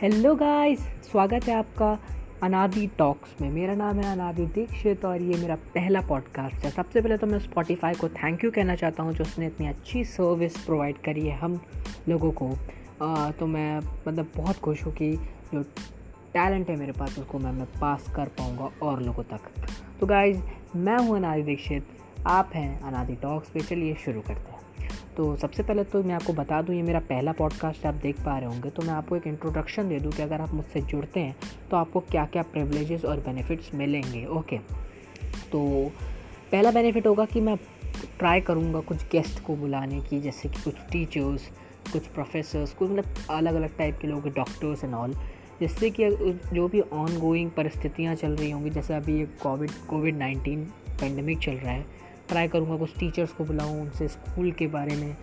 Hello guys स्वागत है आपका अनादि टॉक्स में। मेरा नाम है अनादि दीक्षित और ये मेरा पहला पॉडकास्ट है। सबसे पहले तो मैं स्पॉटिफाई को थैंक यू कहना चाहता हूँ जो उसने इतनी अच्छी सर्विस प्रोवाइड करी है हम लोगों को। आ, तो मैं मतलब बहुत खुश हूँ कि जो टैलेंट है मेरे पास उसको मैं मैं पास कर पाऊँगा और लोगों तक। तो गाइज़ मैं हूँ अनादि दीक्षित आप हैं अनादि टॉक्स पे। चलिए शुरू करते हैं। तो सबसे पहले तो मैं आपको बता दूँ, ये मेरा पहला पॉडकास्ट आप देख पा रहे होंगे तो मैं आपको एक इंट्रोडक्शन दे दूँ कि अगर आप मुझसे जुड़ते हैं तो आपको क्या क्या प्रिवलेजेस और बेनिफिट्स मिलेंगे ओके तो पहला बेनिफिट होगा कि मैं ट्राई करूँगा कुछ गेस्ट को बुलाने की, जैसे कि कुछ टीचर्स कुछ प्रोफेसर्स कुछ मतलब अलग अलग टाइप के लोग डॉक्टर्स एंड ऑल जिससे कि जो भी ऑन गोइंग परिस्थितियाँ चल रही होंगी, जैसे अभी ये कोविड कोविड नाइन्टीन पेंडेमिक चल रहा है ट्राई करूँगा कुछ टीचर्स को बुलाऊँ, उनसे स्कूल के बारे में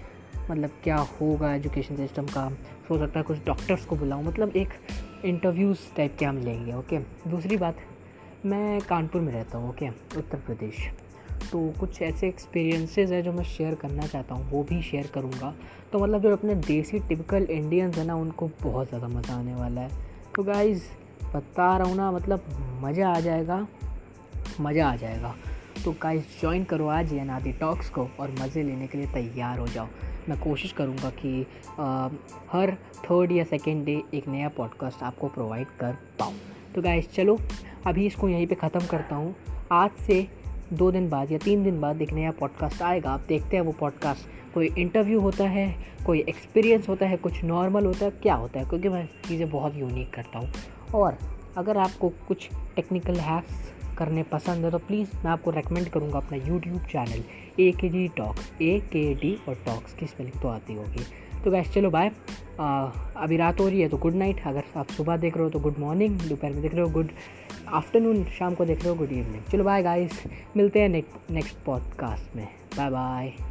मतलब क्या होगा एजुकेशन सिस्टम का। हो सकता है कुछ डॉक्टर्स को बुलाऊँ मतलब एक इंटरव्यूज़ टाइप के हम लेंगे ओके दूसरी बात, मैं कानपुर में रहता हूँ ओके उत्तर प्रदेश। तो कुछ ऐसे एक्सपीरियंसेस है जो मैं शेयर करना चाहता हूँ, वो भी शेयर करूँगा। तो मतलब जो अपने देसी टिपिकल इंडियंस है ना, उनको बहुत ज़्यादा मज़ा आने वाला है। तो गाइज़ बता रहा हूँ ना मतलब मज़ा आ जाएगा, मज़ा आ जाएगा। तो गाइस ज्वाइन करो आज ये नादी टॉक्स को और मज़े लेने के लिए तैयार हो जाओ। मैं कोशिश करूँगा कि आ, हर थर्ड या सेकेंड डे एक नया पॉडकास्ट आपको प्रोवाइड कर पाऊँ। तो गाइस चलो अभी इसको यहीं पे ख़त्म करता हूँ। आज से दो दिन बाद या तीन दिन बाद एक नया पॉडकास्ट आएगा। आप देखते हैं वो पॉडकास्ट कोई इंटरव्यू होता है कोई एक्सपीरियंस होता है कुछ नॉर्मल होता है क्या होता है? क्योंकि मैं चीज़ें बहुत यूनिक करता हूँ। और अगर आपको कुछ टेक्निकल हैक्स करने पसंद है तो प्लीज़ मैं आपको रेकमेंड करूँगा अपना यूट्यूब चैनल ए के जी टॉक्स ए के डी और टॉक्स की स्पेलिंग तो आती होगी। तो वैसे चलो बाय अभी रात हो रही है तो गुड नाइट अगर आप सुबह देख रहे हो तो गुड मॉर्निंग दोपहर में देख रहे हो गुड आफ्टरनून शाम को देख रहे हो गुड इवनिंग चलो बाय गाइस मिलते हैं नेक्स्ट पॉडकास्ट में. Bye bye